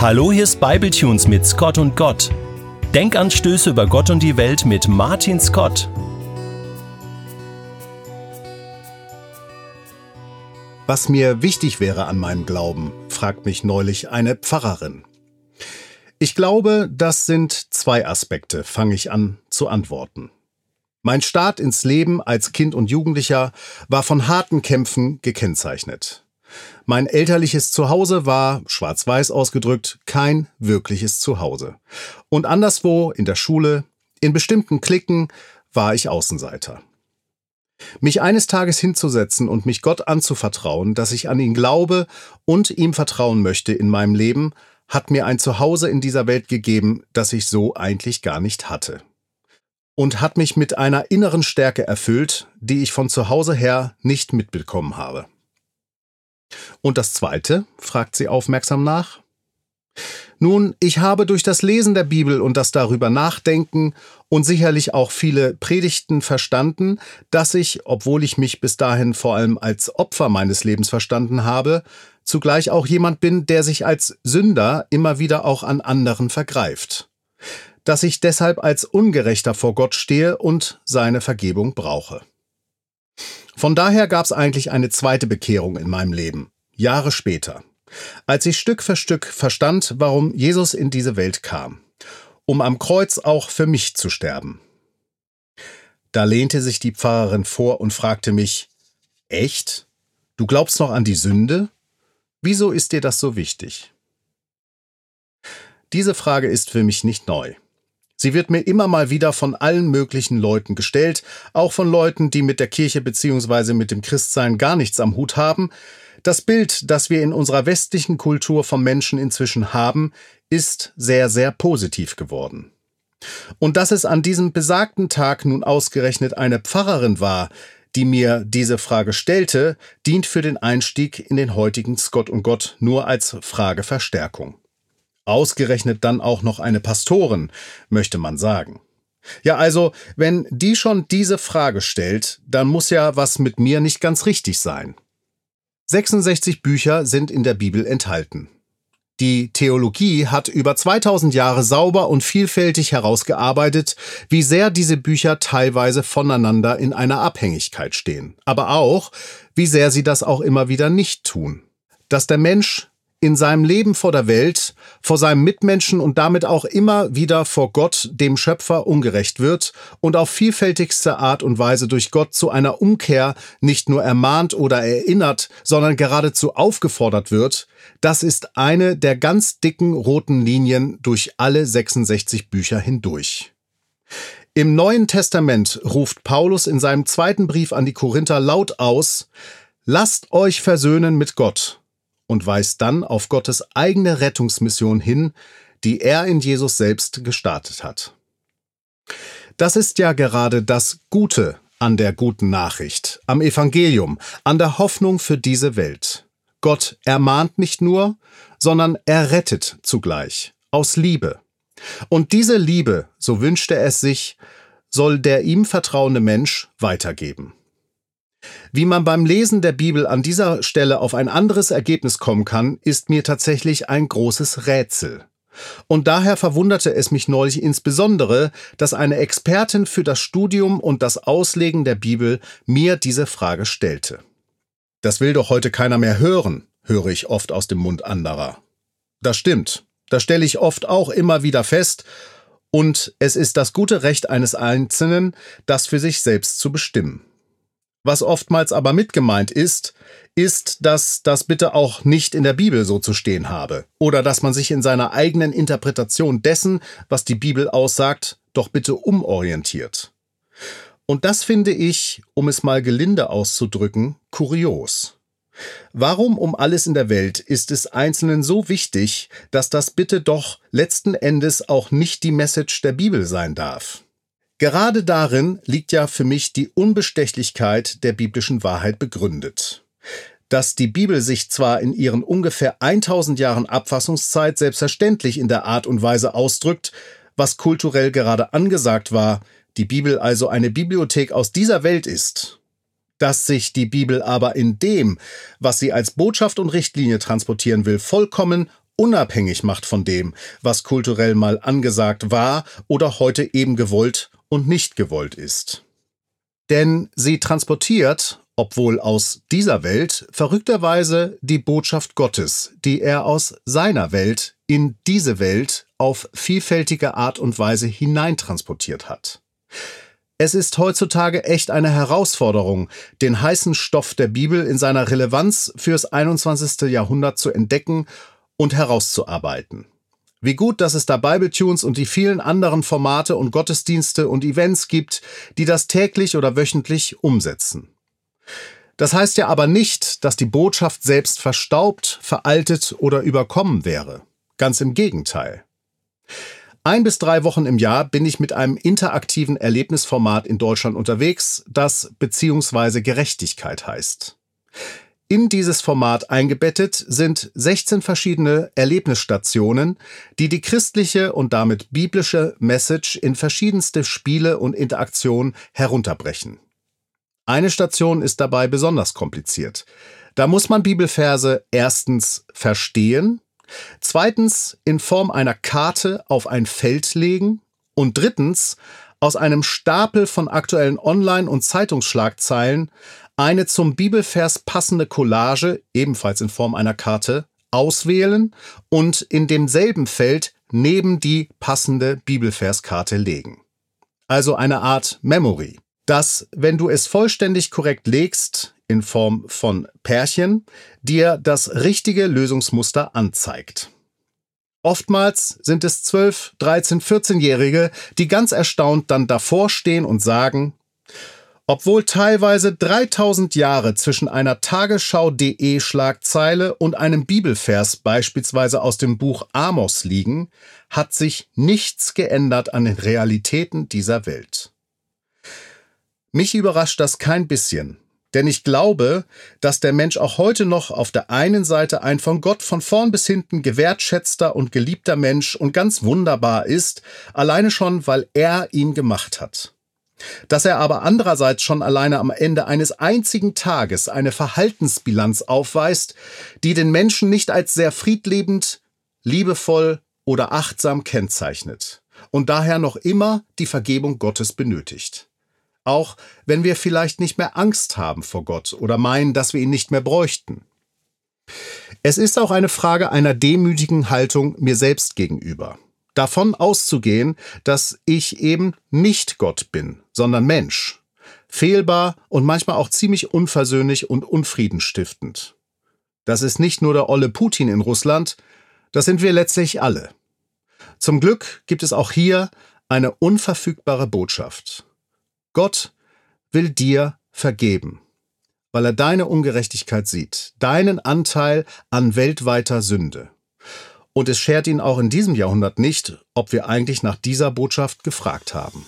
Hallo, hier ist Bibletunes mit Scott und Gott. Denkanstöße über Gott und die Welt mit Martin Scott. Was mir wichtig wäre an meinem Glauben, fragt mich neulich eine Pfarrerin. Ich glaube, das sind zwei Aspekte, fange ich an zu antworten. Mein Start ins Leben als Kind und Jugendlicher war von harten Kämpfen gekennzeichnet. Mein elterliches Zuhause war, schwarz-weiß ausgedrückt, kein wirkliches Zuhause. Und anderswo, in der Schule, in bestimmten Klicken, war ich Außenseiter. Mich eines Tages hinzusetzen und mich Gott anzuvertrauen, dass ich an ihn glaube und ihm vertrauen möchte in meinem Leben, hat mir ein Zuhause in dieser Welt gegeben, das ich so eigentlich gar nicht hatte. Und hat mich mit einer inneren Stärke erfüllt, die ich von zu Hause her nicht mitbekommen habe. Und das Zweite? fragt sie aufmerksam nach. Nun, ich habe durch das Lesen der Bibel und das darüber nachdenken und sicherlich auch viele Predigten verstanden, dass ich, obwohl ich mich bis dahin vor allem als Opfer meines Lebens verstanden habe, zugleich auch jemand bin, der sich als Sünder immer wieder auch an anderen vergreift. Dass ich deshalb als Ungerechter vor Gott stehe und seine Vergebung brauche. Von daher gab es eigentlich eine zweite Bekehrung in meinem Leben, Jahre später, als ich Stück für Stück verstand, warum Jesus in diese Welt kam, um am Kreuz auch für mich zu sterben. Da lehnte sich die Pfarrerin vor und fragte mich, Echt? Du glaubst noch an die Sünde? Wieso ist dir das so wichtig? Diese Frage ist für mich nicht neu. Sie wird mir immer mal wieder von allen möglichen Leuten gestellt, auch von Leuten, die mit der Kirche bzw. mit dem Christsein gar nichts am Hut haben. Das Bild, das wir in unserer westlichen Kultur vom Menschen inzwischen haben, ist sehr, sehr positiv geworden. Und dass es an diesem besagten Tag nun ausgerechnet eine Pfarrerin war, die mir diese Frage stellte, dient für den Einstieg in den heutigen Scott und Gott nur als Frageverstärkung. Ausgerechnet dann auch noch eine Pastorin, möchte man sagen. Ja, also, wenn die schon diese Frage stellt, dann muss ja was mit mir nicht ganz richtig sein. 66 Bücher sind in der Bibel enthalten. Die Theologie hat über 2000 Jahre sauber und vielfältig herausgearbeitet, wie sehr diese Bücher teilweise voneinander in einer Abhängigkeit stehen, aber auch, wie sehr sie das auch immer wieder nicht tun. Dass der Mensch in seinem Leben vor der Welt, vor seinem Mitmenschen und damit auch immer wieder vor Gott, dem Schöpfer, ungerecht wird und auf vielfältigste Art und Weise durch Gott zu einer Umkehr nicht nur ermahnt oder erinnert, sondern geradezu aufgefordert wird, das ist eine der ganz dicken roten Linien durch alle 66 Bücher hindurch. Im Neuen Testament ruft Paulus in seinem zweiten Brief an die Korinther laut aus, Lasst euch versöhnen mit Gott und weist dann auf Gottes eigene Rettungsmission hin, die er in Jesus selbst gestartet hat. Das ist ja gerade das Gute an der guten Nachricht, am Evangelium, an der Hoffnung für diese Welt. Gott ermahnt nicht nur, sondern er rettet zugleich, aus Liebe. Und diese Liebe, so wünschte er es sich, soll der ihm vertrauende Mensch weitergeben. Wie man beim Lesen der Bibel an dieser Stelle auf ein anderes Ergebnis kommen kann, ist mir tatsächlich ein großes Rätsel. Und daher verwunderte es mich neulich insbesondere, dass eine Expertin für das Studium und das Auslegen der Bibel mir diese Frage stellte. Das will doch heute keiner mehr hören, höre ich oft aus dem Mund anderer. Das stimmt, das stelle ich oft auch immer wieder fest, und es ist das gute Recht eines Einzelnen, das für sich selbst zu bestimmen. Was oftmals aber mitgemeint ist, ist, dass das bitte auch nicht in der Bibel so zu stehen habe oder dass man sich in seiner eigenen Interpretation dessen, was die Bibel aussagt, doch bitte umorientiert. Und das finde ich, um es mal gelinde auszudrücken, kurios. Warum um alles in der Welt ist es Einzelnen so wichtig, dass das bitte doch letzten Endes auch nicht die Message der Bibel sein darf? Gerade darin liegt ja für mich die Unbestechlichkeit der biblischen Wahrheit begründet. Dass die Bibel sich zwar in ihren ungefähr 1000 Jahren Abfassungszeit selbstverständlich in der Art und Weise ausdrückt, was kulturell gerade angesagt war, die Bibel also eine Bibliothek aus dieser Welt ist, dass sich die Bibel aber in dem, was sie als Botschaft und Richtlinie transportieren will, vollkommen unabhängig macht von dem, was kulturell mal angesagt war oder heute eben gewollt und nicht gewollt ist. Denn sie transportiert, obwohl aus dieser Welt, verrückterweise die Botschaft Gottes, die er aus seiner Welt in diese Welt auf vielfältige Art und Weise hineintransportiert hat. Es ist heutzutage echt eine Herausforderung, den heißen Stoff der Bibel in seiner Relevanz fürs 21. Jahrhundert zu entdecken und herauszuarbeiten. Wie gut, dass es da Bibletunes und die vielen anderen Formate und Gottesdienste und Events gibt, die das täglich oder wöchentlich umsetzen. Das heißt ja aber nicht, dass die Botschaft selbst verstaubt, veraltet oder überkommen wäre. Ganz im Gegenteil. Ein bis drei Wochen im Jahr bin ich mit einem interaktiven Erlebnisformat in Deutschland unterwegs, das beziehungsweise Gerechtigkeit heißt. In dieses Format eingebettet sind 16 verschiedene Erlebnisstationen, die die christliche und damit biblische Message in verschiedenste Spiele und Interaktionen herunterbrechen. Eine Station ist dabei besonders kompliziert. Da muss man Bibelverse erstens verstehen, Zweitens in Form einer Karte auf ein Feld legen. Und drittens aus einem Stapel von aktuellen Online- und Zeitungsschlagzeilen eine zum Bibelvers passende Collage, ebenfalls in Form einer Karte, auswählen und in demselben Feld neben die passende Bibelverskarte legen. Also eine Art Memory, das, wenn du es vollständig korrekt legst, in Form von Pärchen, dir das richtige Lösungsmuster anzeigt. Oftmals sind es 12, 13, 14-Jährige, die ganz erstaunt dann davor stehen und sagen, obwohl teilweise 3000 Jahre zwischen einer Tagesschau.de Schlagzeile und einem Bibelvers beispielsweise aus dem Buch Amos liegen, hat sich nichts geändert an den Realitäten dieser Welt. Mich überrascht das kein bisschen, denn ich glaube, dass der Mensch auch heute noch auf der einen Seite ein von Gott von vorn bis hinten gewertschätzter und geliebter Mensch und ganz wunderbar ist, alleine schon, weil er ihn gemacht hat. Dass er aber andererseits schon alleine am Ende eines einzigen Tages eine Verhaltensbilanz aufweist, die den Menschen nicht als sehr friedlebend, liebevoll oder achtsam kennzeichnet und daher noch immer die Vergebung Gottes benötigt. Auch wenn wir vielleicht nicht mehr Angst haben vor Gott oder meinen, dass wir ihn nicht mehr bräuchten. Es ist auch eine Frage einer demütigen Haltung mir selbst gegenüber. Davon auszugehen, dass ich eben nicht Gott bin, sondern Mensch. Fehlbar und manchmal auch ziemlich unversöhnlich und unfriedenstiftend. Das ist nicht nur der olle Putin in Russland, das sind wir letztlich alle. Zum Glück gibt es auch hier eine unverfügbare Botschaft. Gott will dir vergeben, weil er deine Ungerechtigkeit sieht, deinen Anteil an weltweiter Sünde. Und es schert ihn auch in diesem Jahrhundert nicht, ob wir eigentlich nach dieser Botschaft gefragt haben.